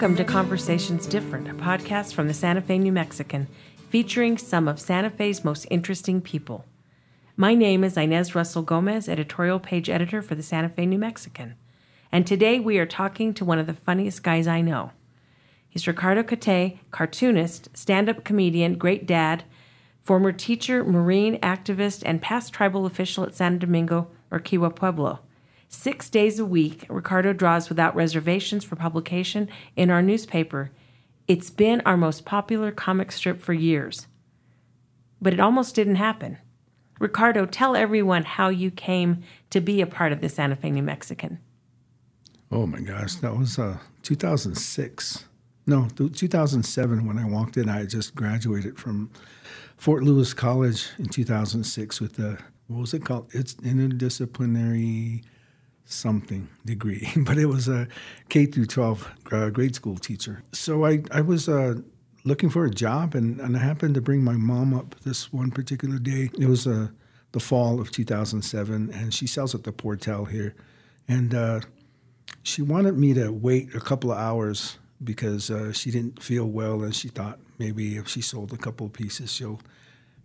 Welcome to Conversations Different, a podcast from the Santa Fe New Mexican, featuring some of Santa Fe's most interesting people. My name is Inez Russell Gomez, editorial page editor for the Santa Fe New Mexican, and today we are talking to one of the funniest guys I know. He's Ricardo Caté, cartoonist, stand up comedian, great dad, former teacher, marine activist, and past tribal official at San Domingo or Kewa Pueblo. Six days a week, Ricardo draws without reservations for publication in our newspaper. It's been our most popular comic strip for years. But it almost didn't happen. Ricardo, tell everyone how you came to be a part of the Santa Fe New Mexican. Oh my gosh, that was uh, 2006. No, 2007 when I walked in. I just graduated from Fort Lewis College in 2006 with the, what was it called? It's interdisciplinary something degree, but it was a K through 12 uh, grade school teacher. So I, I was uh, looking for a job, and, and I happened to bring my mom up this one particular day. It was uh, the fall of 2007, and she sells at the Portal here. And uh, she wanted me to wait a couple of hours because uh, she didn't feel well, and she thought maybe if she sold a couple of pieces, she'll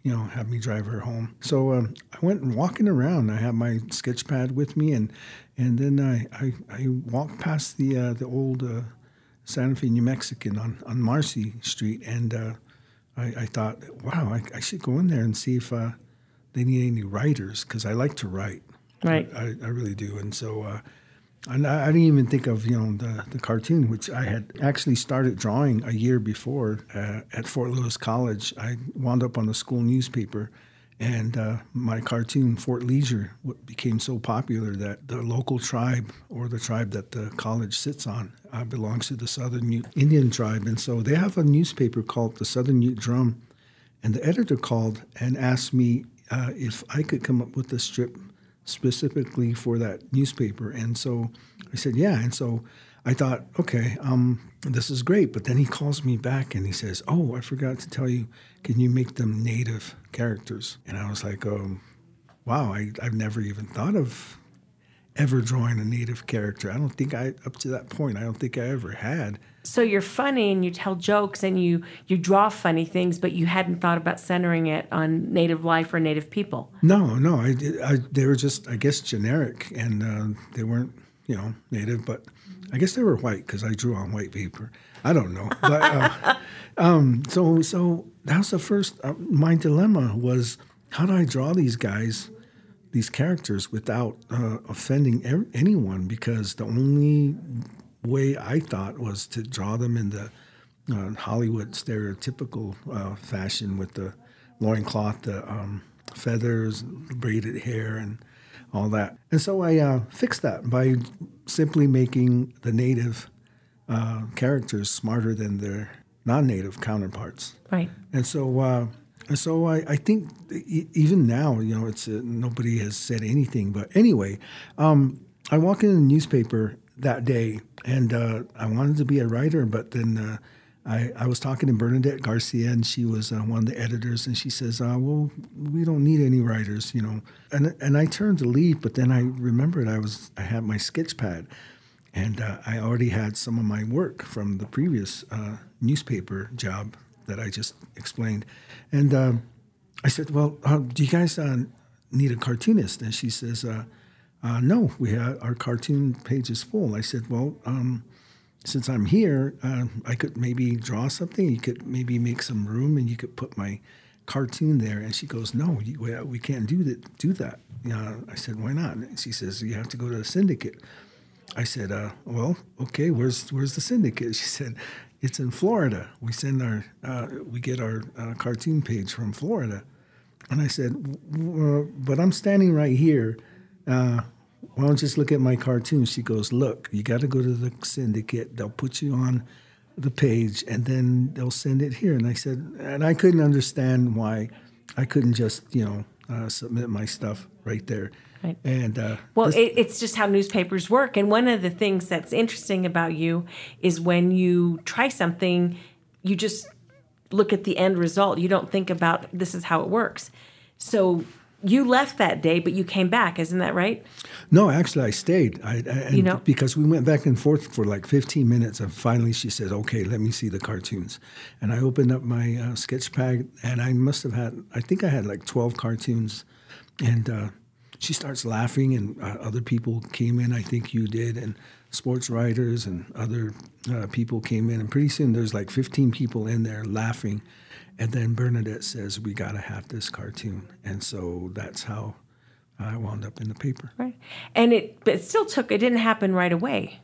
you know, have me drive her home. So um, I went walking around. I had my sketch pad with me, and and then I I, I walked past the uh, the old uh, Santa Fe New Mexican on on Marcy Street, and uh, I, I, thought, wow, I, I, should go in there and see if uh, they need any writers because I like to write. Right. I, I really do, and so uh, and I, I, didn't even think of you know the, the cartoon, which I had actually started drawing a year before uh, at Fort Lewis College. I wound up on the school newspaper, and uh, my cartoon Fort Leisure became so popular that the local tribe or the tribe that the college sits on uh, belongs to the Southern Ute Indian tribe, and so they have a newspaper called the Southern Ute Drum, and the editor called and asked me uh, if I could come up with a strip specifically for that newspaper. And so I said, yeah. And so I thought, okay, um, this is great. But then he calls me back and he says, oh, I forgot to tell you, can you make them native characters? And I was like, um, wow, I, I've never even thought of ever drawing a native character. I don't think I, up to that point, I don't think I ever had so you're funny and you tell jokes and you you draw funny things, but you hadn't thought about centering it on native life or native people. No, no, I, I they were just I guess generic and uh, they weren't you know native, but I guess they were white because I drew on white paper. I don't know, but uh, um, so so that was the first. Uh, my dilemma was how do I draw these guys, these characters, without uh, offending er- anyone? Because the only way I thought was to draw them in the uh, Hollywood stereotypical uh, fashion with the loincloth, the um, feathers, braided hair, and all that. And so I uh, fixed that by simply making the native uh, characters smarter than their non-native counterparts. Right. And so, uh, and so I, I think even now, you know, it's uh, nobody has said anything. But anyway, um, I walk in the newspaper that day, and uh, I wanted to be a writer, but then uh, I, I was talking to Bernadette Garcia, and she was uh, one of the editors, and she says, uh, "Well, we don't need any writers, you know." And and I turned to leave, but then I remembered I was I had my sketch pad, and uh, I already had some of my work from the previous uh, newspaper job that I just explained, and I said, "Well, do you guys need a cartoonist?" And she says uh, no, we had, our cartoon page is full. I said, well, um, since I'm here, uh, I could maybe draw something. You could maybe make some room, and you could put my cartoon there. And she goes, no, we can't do that. Do that. Uh, I said, why not? And she says, you have to go to the syndicate. I said, uh, well, okay. Where's where's the syndicate? She said, it's in Florida. We send our uh, we get our uh, cartoon page from Florida. And I said, but I'm standing right here. Why don't you just look at my cartoon? She goes, look, you got to go to the syndicate. They'll put you on the page and then they'll send it here. And I said, and I couldn't understand why I couldn't just, you know, uh, submit my stuff right there. Right. And uh, well, this, it, it's just how newspapers work. And one of the things that's interesting about you is when you try something, you just look at the end result. You don't think about this is how it works. So you left that day, but you came back, isn't that right? No, actually, I stayed. I, I and You know- because we went back and forth for like 15 minutes, and finally she said, "Okay, let me see the cartoons." And I opened up my uh, sketch pad, and I must have had, I think I had like 12 cartoons, and uh, she starts laughing, and uh, other people came in. I think you did, and sports writers and other uh, people came in, and pretty soon there's like 15 people in there laughing. And then Bernadette says, "We got to have this cartoon," and so that's how I wound up in the paper. Right. And it, but it still took. It didn't happen right away.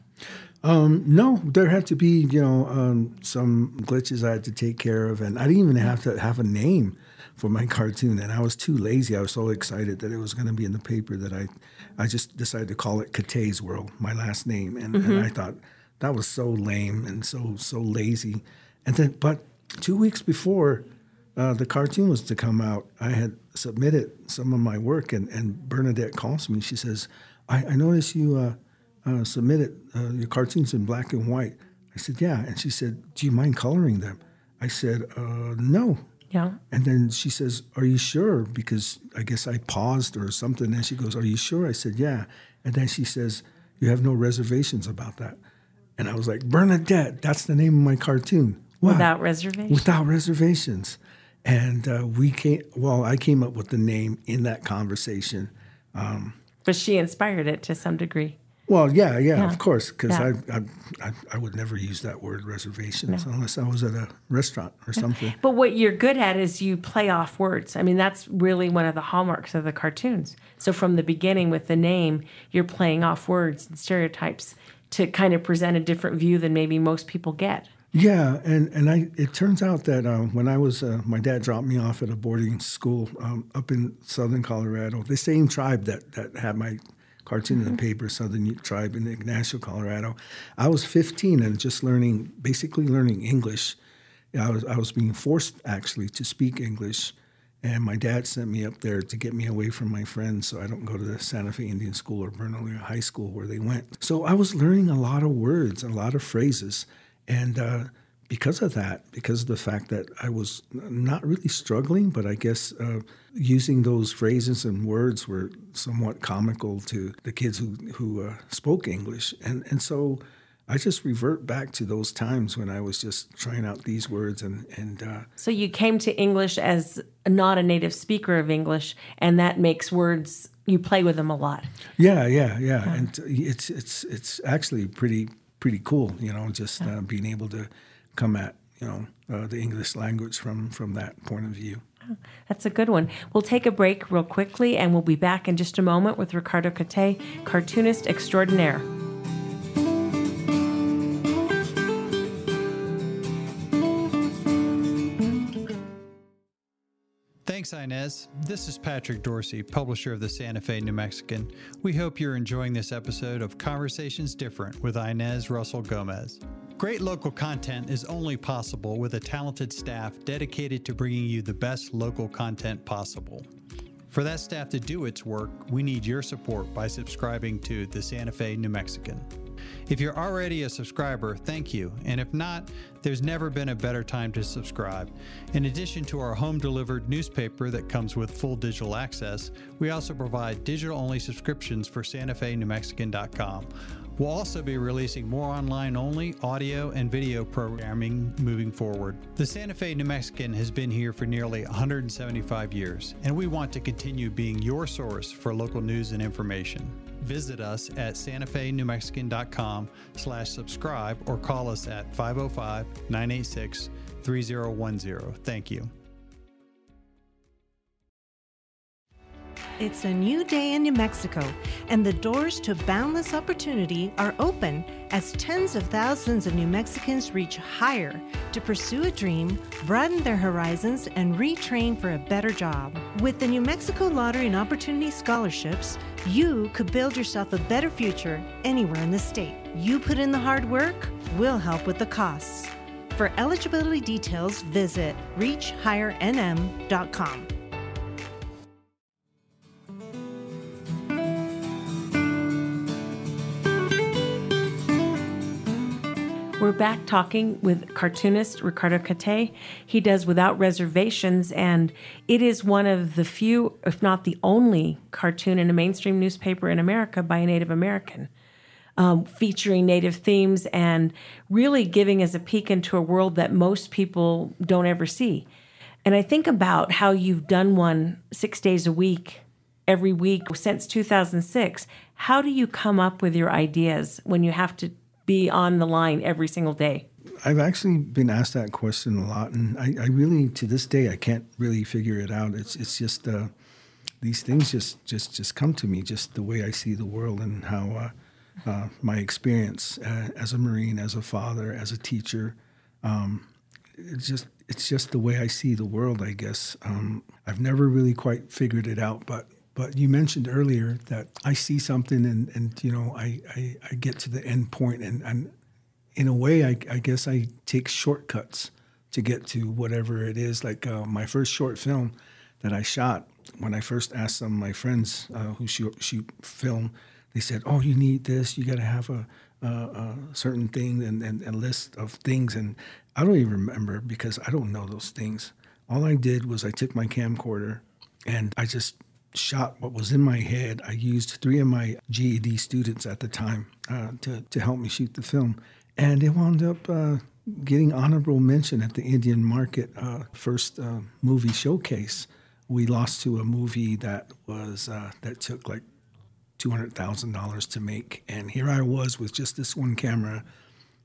No, there had to be, you know, um, some glitches I had to take care of, and I didn't even have to have a name for my cartoon, and I was too lazy. I was so excited that it was going to be in the paper that I, I just decided to call it Caté's World, my last name, and, and I thought that was so lame and so so lazy, and then but two weeks before uh, the cartoon was to come out, I had submitted some of my work, and, and Bernadette calls me. She says, "I, I noticed you." Uh, uh, submitted uh, your cartoons in black and white. I said, yeah. And she said, do you mind coloring them? I said, uh, no. Yeah. And then she says, are you sure? Because I guess I paused or something. And she goes, are you sure? I said, yeah. And then she says, you have no reservations about that. And I was like, Bernadette, that's the name of my cartoon. Without reservations. Without reservations. And uh, we came, well, I came up with the name in that conversation. but she inspired it to some degree. Well, yeah, yeah, Yeah. of course, because Yeah. I, I, I, I would never use that word reservations unless I was at a restaurant or something. But what you're good at is you play off words. I mean, that's really one of the hallmarks of the cartoons. So from the beginning with the name, you're playing off words and stereotypes to kind of present a different view than maybe most people get. Yeah, and and I it turns out that uh, when I was uh, my dad dropped me off at a boarding school um, up in southern Colorado, the same tribe that that had my cartoon in the paper, Southern Tribe in Ignacio, Colorado. I was 15 and just learning, basically learning English. I was I was being forced actually to speak English, and my dad sent me up there to get me away from my friends so I don't go to the Santa Fe Indian School or Bernalillo High School where they went. So I was learning a lot of words, a lot of phrases, and uh, because of that, because of the fact that I was not really struggling, but I guess uh, using those phrases and words were somewhat comical to the kids who who uh, spoke English, and and so. I just revert back to those times when I was just trying out these words and and uh, So you came to English as not a native speaker of English, and that makes words you play with them a lot. Yeah, yeah, yeah, and it's it's it's actually pretty pretty cool, you know, just uh, being able to come at you know uh, the English language from from that point of view. That's a good one. We'll take a break real quickly, and we'll be back in just a moment with Ricardo Caté, cartoonist extraordinaire. Thanks, Inez. This is Patrick Dorsey, publisher of the Santa Fe New Mexican. We hope you're enjoying this episode of Conversations Different with Inez Russell Gomez. Great local content is only possible with a talented staff dedicated to bringing you the best local content possible. For that staff to do its work, we need your support by subscribing to the Santa Fe New Mexican. If you're already a subscriber, thank you. And if not, there's never been a better time to subscribe. In addition to our home delivered newspaper that comes with full digital access, we also provide digital only subscriptions for Santa Fe New Mexican.com. We'll also be releasing more online only audio and video programming moving forward. The Santa Fe New Mexican has been here for nearly 175 years, and we want to continue being your source for local news and information. Visit us at santafenewmexican.com slash subscribe or call us at 505-986-3010. Thank you. It's a new day in New Mexico, and the doors to boundless opportunity are open as tens of thousands of New Mexicans reach higher to pursue a dream, broaden their horizons, and retrain for a better job. With the New Mexico Lottery and Opportunity Scholarships, you could build yourself a better future anywhere in the state. You put in the hard work, we'll help with the costs. For eligibility details, visit reachhighernm.com. back talking with cartoonist Ricardo Caté. He does Without Reservations, and it is one of the few, if not the only, cartoon in a mainstream newspaper in America by a Native American, um, featuring Native themes and really giving us a peek into a world that most people don't ever see. And I think about how you've done one six days a week, every week since 2006. How do you come up with your ideas when you have to be on the line every single day? I've actually been asked that question a lot, and I, I really, to this day, I can't really figure it out. It's it's just uh, these things just just just come to me, just the way I see the world and how uh, uh, my experience uh, as a Marine, as a father, as a teacher. Um, it's just it's just the way I see the world. I guess um, I've never really quite figured it out, but but you mentioned earlier that I see something and, and you know I, I, I get to the end point and, and in a way I, I guess I take shortcuts to get to whatever it is. Like uh, my first short film that I shot when I first asked some of my friends uh, who shoot, shoot film, they said, "Oh, you need this. You got to have a, a, a, certain thing and, and a list of things." And I don't even remember because I don't know those things. All I did was I took my camcorder and I just shot what was in my head. I used three of my GED students at the time uh, to, to help me shoot the film. And it wound up uh, getting honorable mention at the Indian Market uh, first uh, movie showcase. We lost to a movie that was uh, that took like two hundred thousand dollars to make, and here I was with just this one camera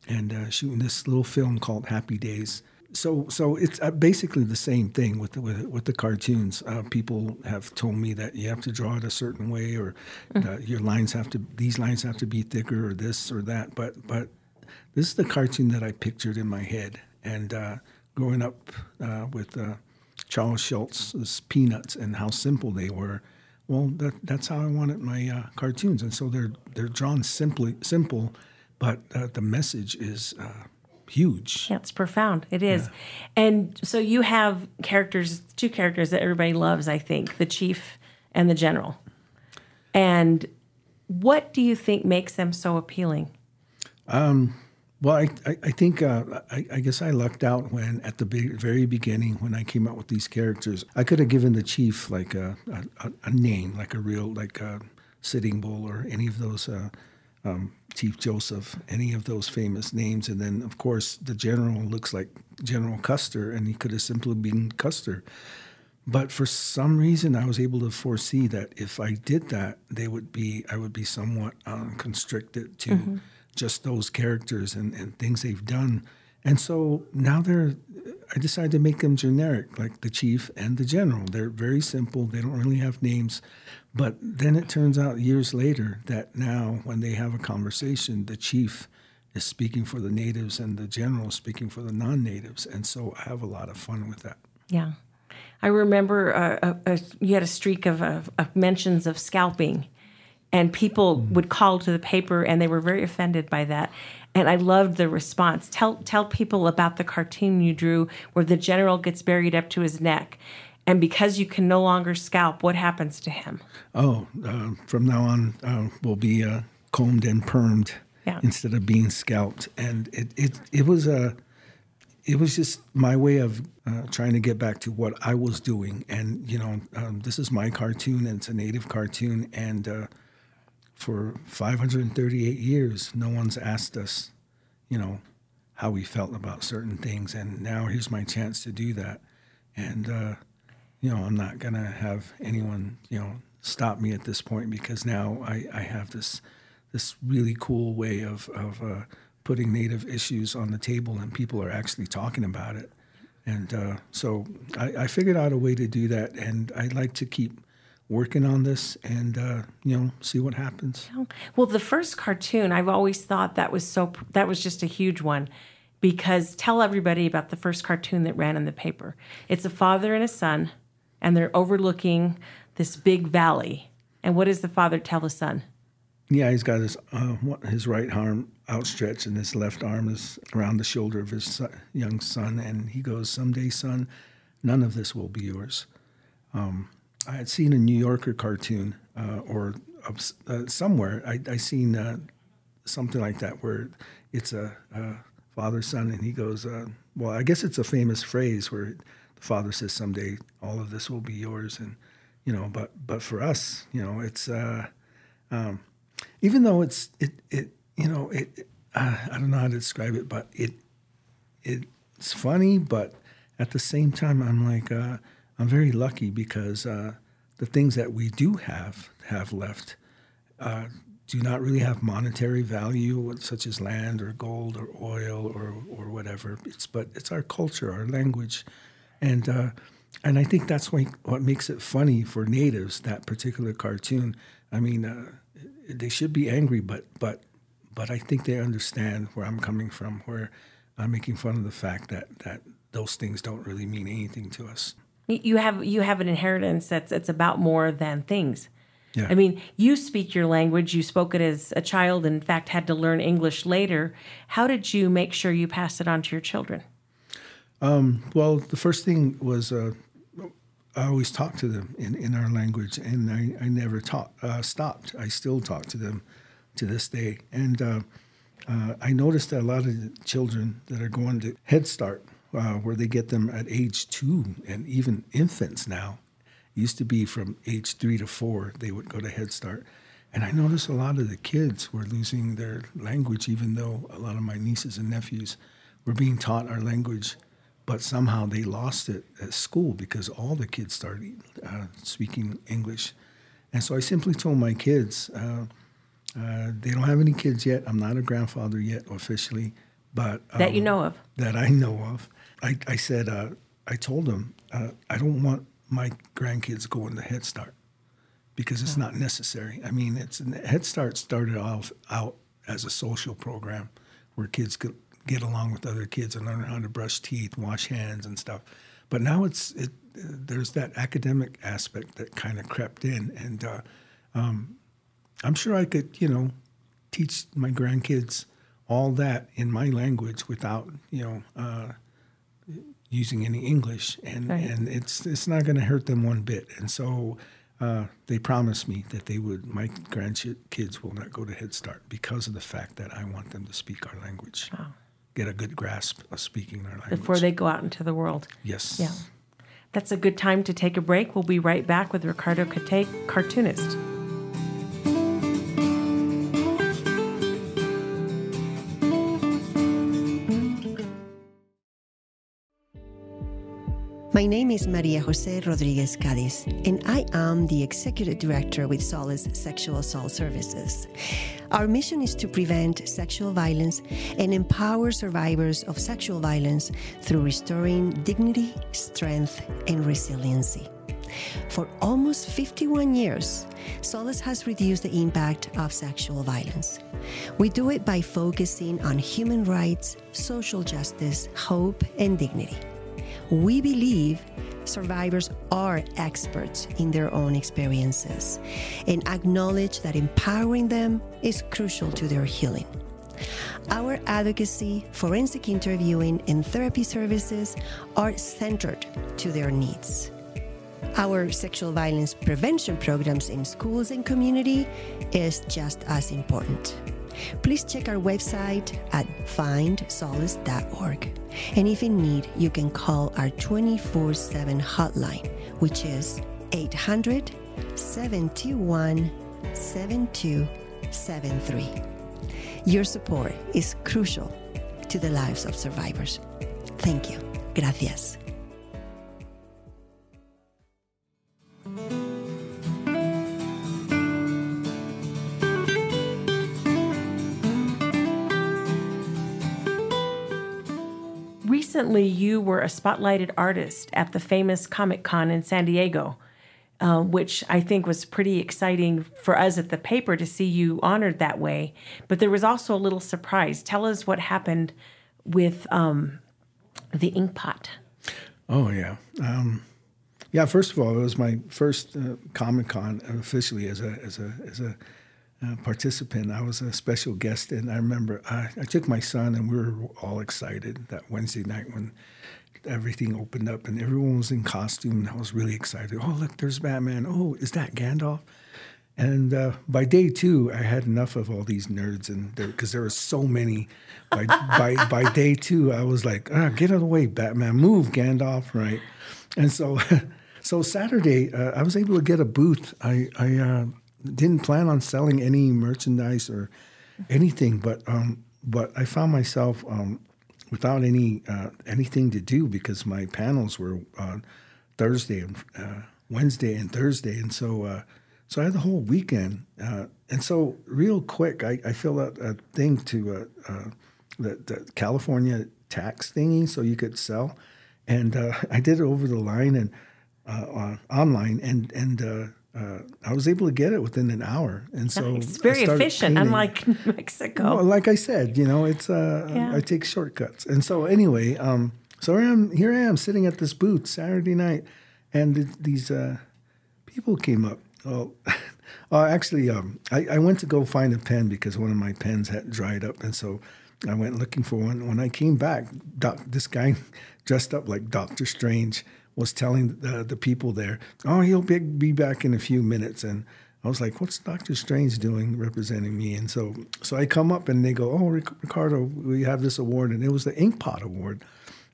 and uh, shooting this little film called Happy Days so so it's uh, basically the same thing with the, with, with the cartoons. Uh, people have told me that you have to draw it a certain way, or uh, your lines have to these lines have to be thicker, or this or that. But but this is the cartoon that I pictured in my head, and uh, growing up uh, with uh, Charles Schulz's Peanuts and how simple they were. Well, that, that's how I wanted my cartoons, and so they're they're drawn simply simple, but the message is huge. Yeah, it's profound. It is. Yeah. And so you have characters, two characters that everybody loves, I think, the chief and the general. And what do you think makes them so appealing? Um, well, I, I, I think uh, I, I, guess I lucked out when at the very beginning when I came out with these characters, I could have given the chief like a, a, a name, like a real like a Sitting Bull or any of those uh, um, Chief Joseph, any of those famous names. And then, of course, the general looks like General Custer, and he could have simply been Custer. But for some reason, I was able to foresee that if I did that, they would be I would be somewhat uh, constricted to mm-hmm. just those characters and, and things they've done. And so now they're I decided to make them generic, like the chief and the general. They're very simple. They don't really have names. But then it turns out years later that now, when they have a conversation, the chief is speaking for the natives and the general is speaking for the non natives. And so I have a lot of fun with that. Yeah. I remember uh, a, a, you had a streak of, of, of, mentions of scalping, and people mm. would call to the paper and they were very offended by that and I loved the response. Tell tell people about the cartoon you drew where the general gets buried up to his neck, and because you can no longer scalp, what happens to him? Oh, uh, from now on, uh, will be uh, combed and permed yeah. instead of being scalped, and it it it was a. It was just my way of uh, trying to get back to what I was doing, and you know, um, this is my cartoon, and it's a native cartoon, and uh, for 538 years, no one's asked us, you know, how we felt about certain things. And now here's my chance to do that. And, uh, you know, I'm not going to have anyone, you know, stop me at this point because now I, I have this this really cool way of, of uh, putting Native issues on the table and people are actually talking about it. And uh, so I, I, figured out a way to do that. And I'd like to keep working on this and uh, you know see what happens. Well, the first cartoon I've always thought that was so that was just a huge one because tell everybody about the first cartoon that ran in the paper. It's a father and a son, and they're overlooking this big valley. And what does the father tell the son? Yeah, he's got his uh, his right arm outstretched, and his left arm is around the shoulder of his son, young son, and he goes, "Someday, son, none of this will be yours." Um, I had seen a New Yorker cartoon uh, or uh, somewhere. I, I seen uh, something like that where it's a, a father son, and he goes, uh, "Well, I guess it's a famous phrase where the father says, "Someday all of this will be yours," and you know, but but for us, you know, it's uh, um, even though it's it it you know it uh, I don't know how to describe it, but it it's funny, but at the same time, I'm like I'm very lucky because uh, the things that we do have have left uh, do not really have monetary value, such as land or gold or oil or or whatever. It's but it's our culture, our language, and uh, and I think that's what what makes it funny for natives. That particular cartoon. I mean, uh, they should be angry, but but but I think they understand where I'm coming from. Where I'm making fun of the fact that that those things don't really mean anything to us. You have you have an inheritance that's it's about more than things. Yeah. I mean, you speak your language. You spoke it as a child. In fact, had to learn English later. How did you make sure you passed it on to your children? Um, well, the first thing was uh, I always talked to them in, in our language, and I, I never taught, uh, stopped. I still talk to them to this day. And uh, uh I noticed that a lot of the children that are going to Head Start, uh, where they get them at age two, and even infants now, used to be from age three to four, they would go to Head Start. And I noticed a lot of the kids were losing their language, even though a lot of my nieces and nephews were being taught our language, but somehow they lost it at school because all the kids started uh, speaking English. And so I simply told my kids, uh, uh, they don't have any kids yet. I'm not a grandfather yet officially, but um, that you um, know of. That I know of. I, I said, uh, I told them, uh, I don't want my grandkids going to Head Start because it's not necessary. I mean, it's Head Start started off out as a social program where kids could get along with other kids and learn how to brush teeth, wash hands, and stuff. But now it's it, there's that academic aspect that kind of crept in, and uh, um, I'm sure I could, you know, teach my grandkids all that in my language without, you know, uh, using any English, and right. and it's it's not going to hurt them one bit. And so uh, they promised me that they would. My grandkids will not go to Head Start because of the fact that I want them to speak our language, wow. get a good grasp of speaking our language before they go out into the world. Yes. Yeah. That's a good time to take a break. We'll be right back with Ricardo Caté, cartoonist. My name is Maria Jose Rodriguez Cadiz, and I am the Executive Director with Solace Sexual Assault Services. Our mission is to prevent sexual violence and empower survivors of sexual violence through restoring dignity, strength, and resiliency. For almost 51 years, Solace has reduced the impact of sexual violence. We do it by focusing on human rights, social justice, hope, and dignity. We believe survivors are experts in their own experiences and acknowledge that empowering them is crucial to their healing. Our advocacy, forensic interviewing, and therapy services are centered to their needs. Our sexual violence prevention programs in schools and community is just as important. Please check our website at findsolace.org. And if in need, you can call our 24 7 hotline, which is 800 721 7273. Your support is crucial to the lives of survivors. Thank you. Gracias. Recently you were a spotlighted artist at the famous Comic Con in San Diego, uh, which I think was pretty exciting for us at the paper to see you honored that way. But there was also a little surprise. Tell us what happened with um, the Inkpot. Oh, yeah. Um, yeah, first of all, it was my first uh, Comic Con officially as a, as a, as a uh, participant. I was a special guest, and I remember I, I, took my son, and we were all excited that Wednesday night when everything opened up and everyone was in costume. And I was really excited. Oh, look, there's Batman. Oh, is that Gandalf? And uh, by day two, I had enough of all these nerds, and because there, were so many. By, by by day two, I was like, ah, "Get out of the way, Batman! Move, Gandalf!" Right? And so, so Saturday, uh, I was able to get a booth. I I uh, didn't plan on selling any merchandise or anything, but um, but I found myself um, without any uh, anything to do because my panels were on Thursday and uh, Wednesday and Thursday, and so uh, so I had the whole weekend. Uh, and so real quick, I, I filled out a thing to uh, uh, the, the, California tax thingy so you could sell, and I did it over the line and online, and and uh, I was able to get it within an hour, and so it's very efficient, painting. unlike Mexico. Well, like I said, you know, it's uh, yeah. I take shortcuts, and so anyway, um, so I am here. I am sitting at this booth Saturday night, and th- these uh, people came up. Well, uh, actually, um, I, I, went to go find a pen because one of my pens had dried up, and so I went looking for one. When I came back, doc, this guy dressed up like Doctor Strange was telling the, the people there, oh, he'll be, be back in a few minutes. And I was like, what's Doctor Strange doing representing me? And so, so I come up and they go, oh, Ricardo, we have this award. And it was the Inkpot Award.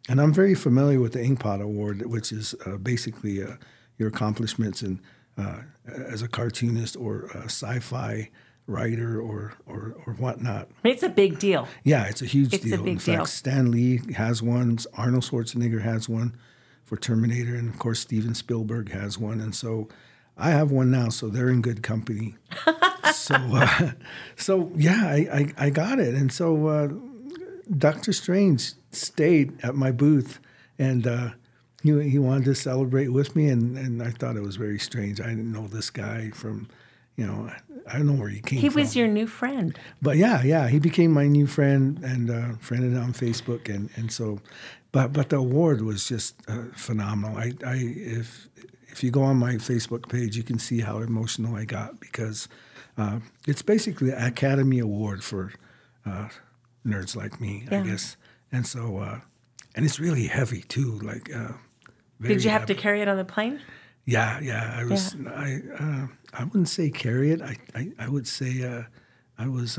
And I'm very familiar with the Inkpot Award, which is uh, basically uh, your accomplishments in, uh, as a cartoonist or a sci-fi writer or, or, or whatnot. It's a big deal. Yeah, it's a huge it's deal. A big in fact, deal. Stan Lee has one. Arnold Schwarzenegger has one for Terminator, and of course Steven Spielberg has one, and so I have one now, so they're in good company. so, uh, so yeah, I, I, I, got it, and so uh, Doctor Strange stayed at my booth, and uh, he he wanted to celebrate with me, and, and I thought it was very strange. I didn't know this guy from, you know, I don't know where he came from. he from. was your new friend. But yeah, yeah, he became my new friend and uh, friended on Facebook, and and so but but the award was just uh, phenomenal. I, I if if you go on my Facebook page, you can see how emotional I got because uh, it's basically the Academy Award for uh, nerds like me, yeah. I guess. And so, uh, and it's really heavy too. Like, uh, did you have heavy. to carry it on the plane? Yeah, yeah. I was. Yeah. I uh, I wouldn't say carry it. I I, I would say I was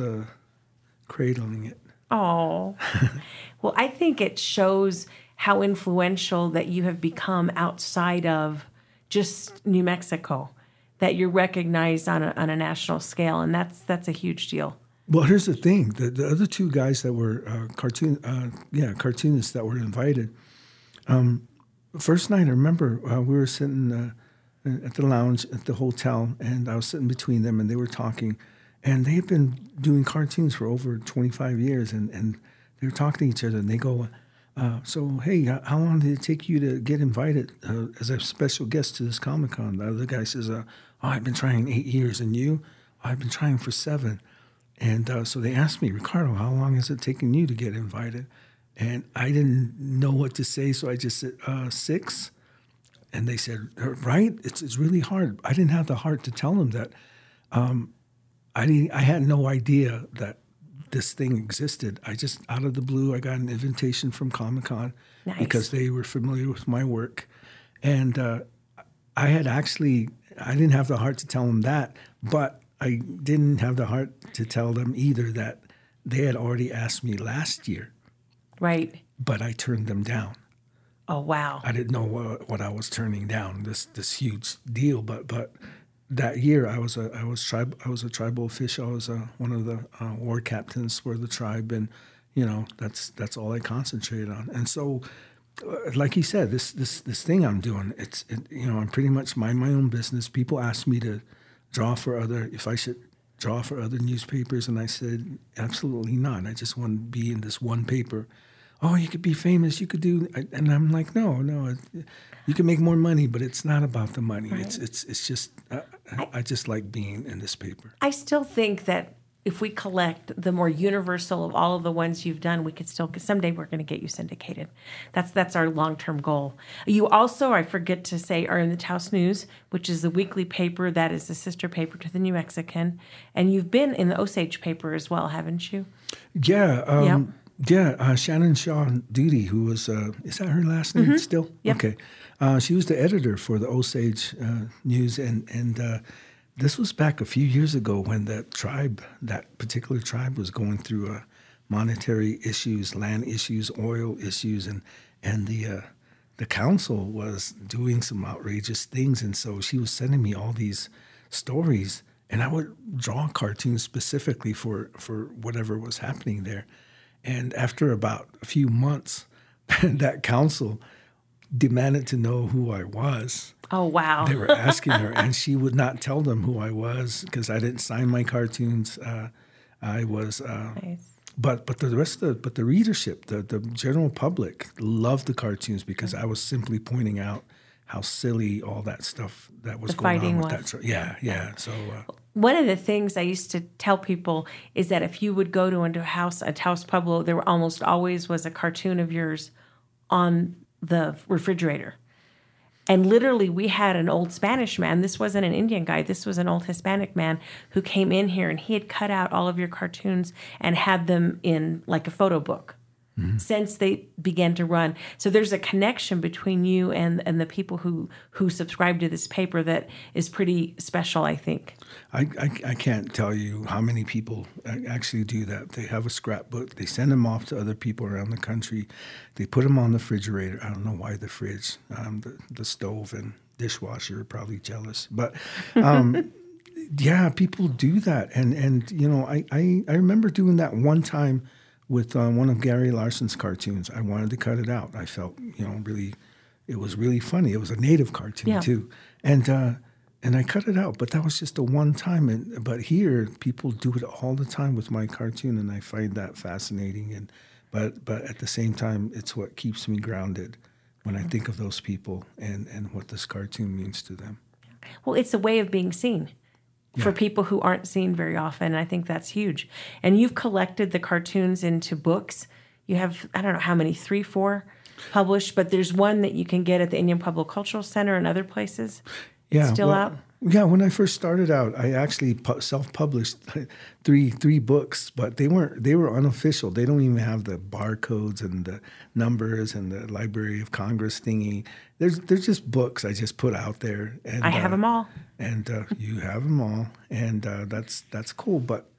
cradling it. Oh, well, I think it shows how influential that you have become outside of just New Mexico, that you're recognized on a, on a national scale, and that's that's a huge deal. Well, here's the thing: the, the other two guys that were uh, cartoon, uh, yeah, cartoonists that were invited. Um, first night, I remember uh, we were sitting uh, at the lounge at the hotel, and I was sitting between them, and they were talking. And they've been doing cartoons for over 25 years and, and they're talking to each other and they go uh, so hey how long did it take you to get invited uh, as a special guest to this comic-con? The other guy says uh, oh i've been trying eight years and you i've been trying for seven. And uh, so they asked me ricardo how long has it taken you to get invited and i didn't know what to say so i just said uh, six and they said right it's, it's really hard i didn't have the heart to tell them that um, I didn't. I had no idea that this thing existed. I just out of the blue, I got an invitation from Comic Con nice. because they were familiar with my work, and uh, I had actually I didn't have the heart to tell them that, but I didn't have the heart to tell them either that they had already asked me last year. Right. But I turned them down. Oh wow! I didn't know what, what I was turning down. This this huge deal, but but that year I was a I was tribe I was a tribal official. I was a, one of the uh, war captains for the tribe, and you know that's that's all I concentrated on. And so, uh, like you said, this this this thing I'm doing, it's it, you know I'm pretty much mind my own business. People ask me to draw for other if I should draw for other newspapers, and I said absolutely not. I just want to be in this one paper. Oh, you could be famous. You could do, and I'm like, no, no you can make more money, but it's not about the money. Right. It's it's it's just uh, I, I, just like being in this paper. I still think that if we collect the more universal of all of the ones you've done, we could still someday we're going to get you syndicated. That's that's our long term goal. You also, I forget to say, are in the Taos News, which is the weekly paper that is the sister paper to the New Mexican, and you've been in the Osage paper as well, haven't you? Yeah. Um, yep. Yeah, uh, Shannon Shaw Duty, who was, uh, is that her last name mm-hmm. still? Yep. Okay. Uh, she was the editor for the Osage uh, News, and and uh, this was back a few years ago when that tribe, that particular tribe, was going through uh, monetary issues, land issues, oil issues, and and the uh, the council was doing some outrageous things, and so she was sending me all these stories, and I would draw cartoons specifically for for whatever was happening there. And after about a few months, that council demanded to know who I was. Oh, wow. They were asking her, and she would not tell them who I was because I didn't sign my cartoons. Uh, I was, uh, Nice. but but the rest of the, but the readership, the the general public loved the cartoons because I was simply pointing out how silly all that stuff that was The going on with was. that. Yeah, yeah. So uh, One of the things I used to tell people is that if you would go to into a house, a Taos Pueblo, there almost always was a cartoon of yours on the refrigerator. And literally, we had an old Spanish man. This wasn't an Indian guy. This was an old Hispanic man who came in here and he had cut out all of your cartoons and had them in like a photo book since they began to run. So there's a connection between you and, and the people who, who subscribe to this paper that is pretty special, I think. I, I, I can't tell you how many people actually do that. They have a scrapbook, they send them off to other people around the country, they put them on the refrigerator. I don't know why the fridge, um, the, the stove and dishwasher are probably jealous. But um, yeah, people do that. And, and you know, I, I, I remember doing that one time with uh, one of Gary Larson's cartoons. I wanted to cut it out. I felt, you know, really, it was really funny. It was a native cartoon Yeah. too. And, uh, and I cut it out, but that was just a one time. And but here, people do it all the time with my cartoon, and I find that fascinating. And but but at the same time, it's what keeps me grounded when I think of those people and and what this cartoon means to them. Well, it's a way of being seen for people who aren't seen very often. And I think that's huge. And you've collected the cartoons into books. You have, I don't know how many, three, four published, but there's one that you can get at the Indian Pueblo Cultural Center and other places. Yeah, Still well, out? Yeah, when I first started out, I actually pu- self-published three three books, but they weren't they were unofficial. They don't even have the barcodes and the numbers and the Library of Congress thingy. There's there's just books I just put out there. And I have uh, them all. and uh, you have them all, and uh, that's that's cool. But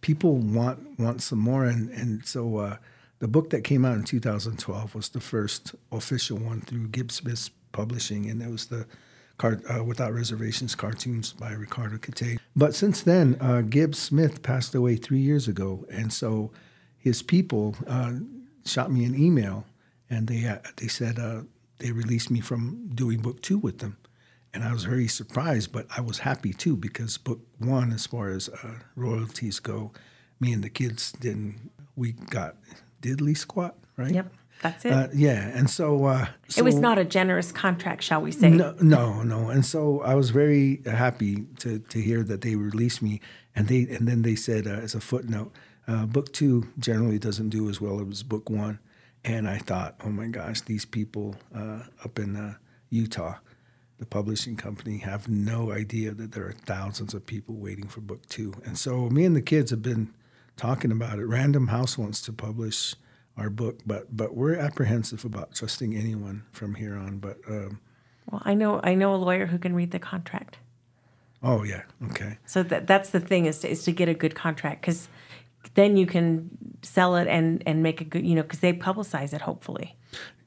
people want want some more, and and so uh, the book that came out in 2012 was the first official one through Gibbs Smith Publishing, and it was the uh, Without Reservations cartoons by Ricardo Caté. But since then, uh, Gibbs Smith passed away three years ago, and so his people uh, shot me an email, and they uh, they said uh, they released me from doing book two with them. And I was very surprised, but I was happy too because book one, as far as uh, royalties go, me and the kids didn't. We got diddly squat, right? Yep, that's it. Uh, yeah, and so, uh, it was not a generous contract, shall we say. no, no, no. And so I was very happy to, to hear that they released me. And they and then they said uh, as a footnote, uh, book two generally doesn't do as well as book one. And I thought, oh my gosh, these people uh, up in uh, Utah, the publishing company, have no idea that there are thousands of people waiting for book two. And so me and the kids have been talking about it. Random House wants to publish our book, but but we're apprehensive about trusting anyone from here on. But um, Well, I know I know a lawyer who can read the contract. Oh yeah, okay. So that that's the thing is to, is to get a good contract because then you can sell it and and make a good you know because they publicize it hopefully.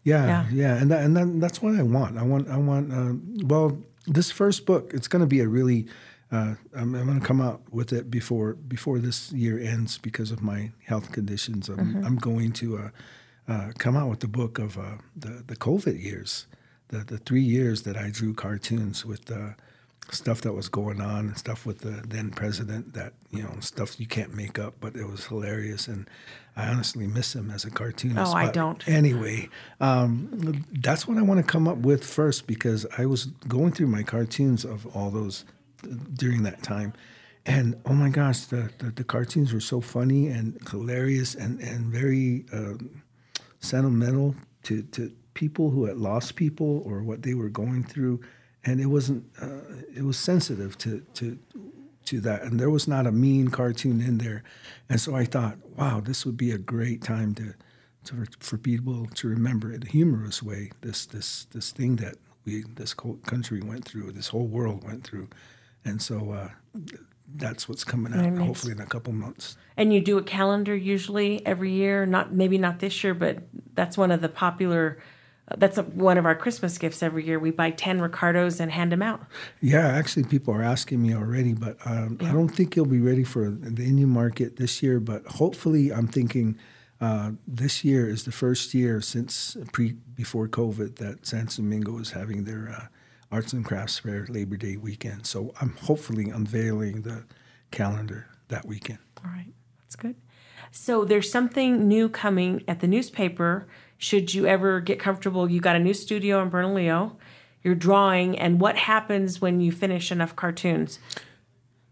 Yeah, Yeah. yeah, and that, and that, that's what I want. I want I want. Um, well, this first book, it's going to be a really. Uh, I'm, I'm going to come out with it before before this year ends because of my health conditions. I'm, I'm going to uh, uh, come out with the book of uh, the the COVID years, the the three years that I drew cartoons with. Uh, stuff that was going on and stuff with the then president that you know stuff you can't make up but it was hilarious and i honestly miss him as a cartoonist Oh, I But don't. anyway um, that's what i want to come up with first because i was going through my cartoons of all those during that time. And oh my gosh the, the, the cartoons were so funny and hilarious and, and very um, sentimental to, to people who had lost people or what they were going through. And it wasn't uh, it was sensitive to to to that. And there was not a mean cartoon in there. And so i thought wow this would be a great time to, to for people to remember in a humorous way this this this thing that we this country went through this whole world went through and so uh, that's what's coming out. Nice. Hopefully in a couple months. And you do a calendar usually every year. Not maybe not this year, but that's one of the popular. uh, That's a, one of our Christmas gifts every year. We buy ten Ricardos and hand them out. Yeah, actually, people are asking me already, but um, I don't think you'll be ready for the Indian market this year. But hopefully, I'm thinking uh, this year is the first year since pre before COVID that San Domingo is having their uh, arts and crafts fair Labor Day weekend. So I'm hopefully unveiling the calendar that weekend. All right, that's good. So there's something new coming at the newspaper. Should you ever get comfortable, you got a new studio in Bernalillo. You're drawing, and what happens when you finish enough cartoons?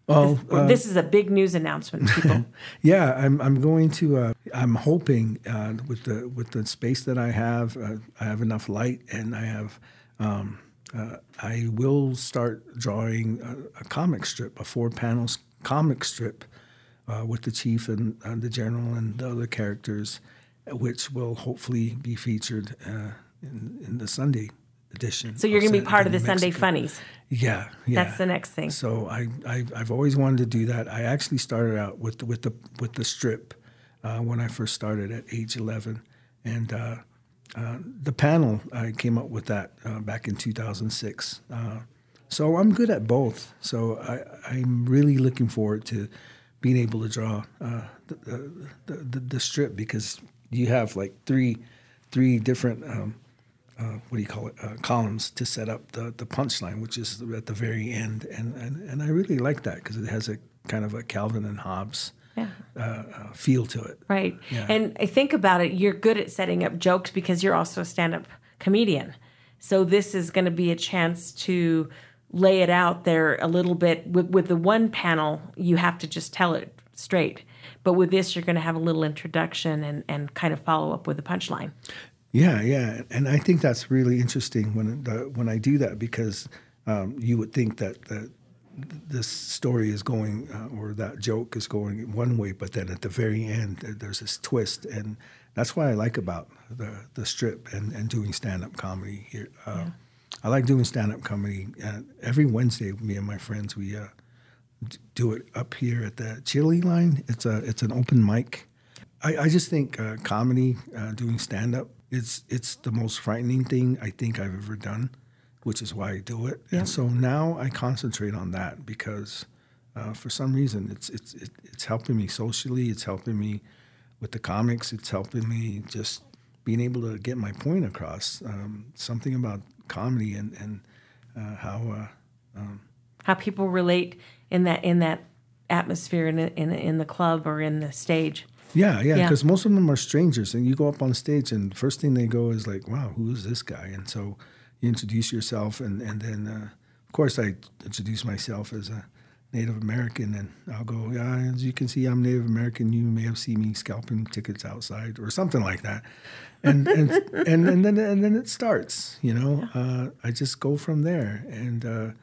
Oh, Well, this is a big news announcement, people. Yeah, I'm I'm going to. Uh, I'm hoping uh, with the with the space that I have, uh, I have enough light, and I have. Um, uh, I will start drawing a, a comic strip, a four panels comic strip, uh, with the chief and uh, the general and the other characters, which will hopefully be featured uh, in, in the Sunday edition. So you're going to be part of the New Sunday Funnies. Yeah, yeah. That's the next thing. So I, I I've always wanted to do that. I actually started out with the, with the with the strip uh, when I first started at age 11, and uh, the panel I came up with that uh, back in 2006. Uh, so I'm good at both. So I, I'm really looking forward to being able to draw uh, the, the, the the strip because you have like three three different. Um, uh, what do you call it columns to set up the the punchline, which is at the very end, and and, and I really like that because it has a kind of a Calvin and Hobbes Yeah. uh, uh, feel to it. Right. Yeah. And I think about it, you're good at setting up jokes because you're also a stand up comedian. So this is going to be a chance to lay it out there a little bit. With, with the one panel, you have to just tell it straight. But with this, you're going to have a little introduction and, and kind of follow up with a punchline. Yeah, yeah, and I think that's really interesting when the, when I do that because um, you would think that that this story is going uh, or that joke is going one way, but then at the very end there's this twist, and that's what I like about the the strip and, and doing stand up comedy here. Uh, I like doing stand up comedy uh, every Wednesday. Me and my friends we uh, d- do it up here at the Chili Line. It's a it's an open mic. I, I just think uh, comedy, uh, doing stand up, it's it's the most frightening thing I think I've ever done, which is why I do it. And so now I concentrate on that because uh, for some reason it's it's it, it's helping me socially. It's helping me with the comics. It's helping me just being able to get my point across. Um, something about comedy and and uh, how. Uh, How people relate in that in that atmosphere in the, in, in the club or in the stage. Yeah, yeah, Yeah. because most of them are strangers, and you go up on stage, and first thing they go is like, "Wow, who is this guy?" And so you introduce yourself, and and then uh, of course I introduce myself as a Native American, and I'll go, "Yeah, as you can see, I'm Native American. You may have seen me scalping tickets outside, or something like that." And and and, and then and then it starts. You know, uh, I just go from there, and.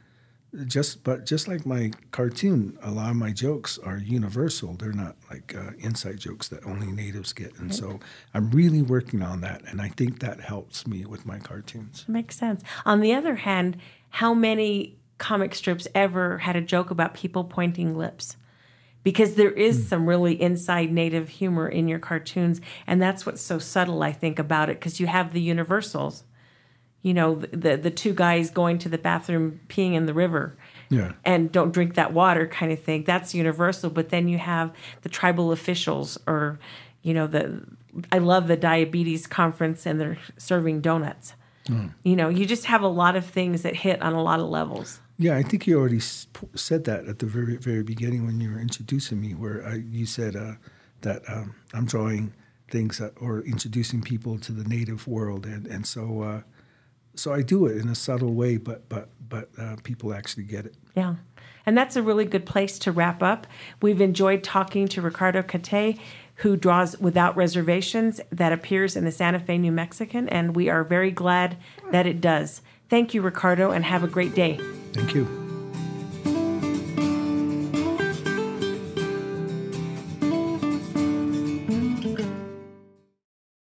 Just but just like my cartoon, a lot of my jokes are universal. They're not like uh, inside jokes that only natives get, and so I'm really working on that, and I think that helps me with my cartoons. Makes sense. On the other hand, how many comic strips ever had a joke about people pointing lips? Because there is some really inside native humor in your cartoons, and that's what's so subtle, I think, about it. Because you have the universals, you know, the, the two guys going to the bathroom, peeing in the river, Yeah. and don't drink that water kind of thing. That's universal. But then you have the tribal officials, or you know, the I love the diabetes conference, and they're serving donuts. You know, you just have a lot of things that hit on a lot of levels. Yeah, I think you already said that at the very very beginning when you were introducing me, where I, you said uh, that um, I'm drawing things that, or introducing people to the native world, and and so uh, so I do it in a subtle way, but but but uh, people actually get it. Yeah. And that's a really good place to wrap up. We've enjoyed talking to Ricardo Caté, who draws without reservations, that appears in the Santa Fe New Mexican, and we are very glad that it does. Thank you, Ricardo, and have a great day. Thank you.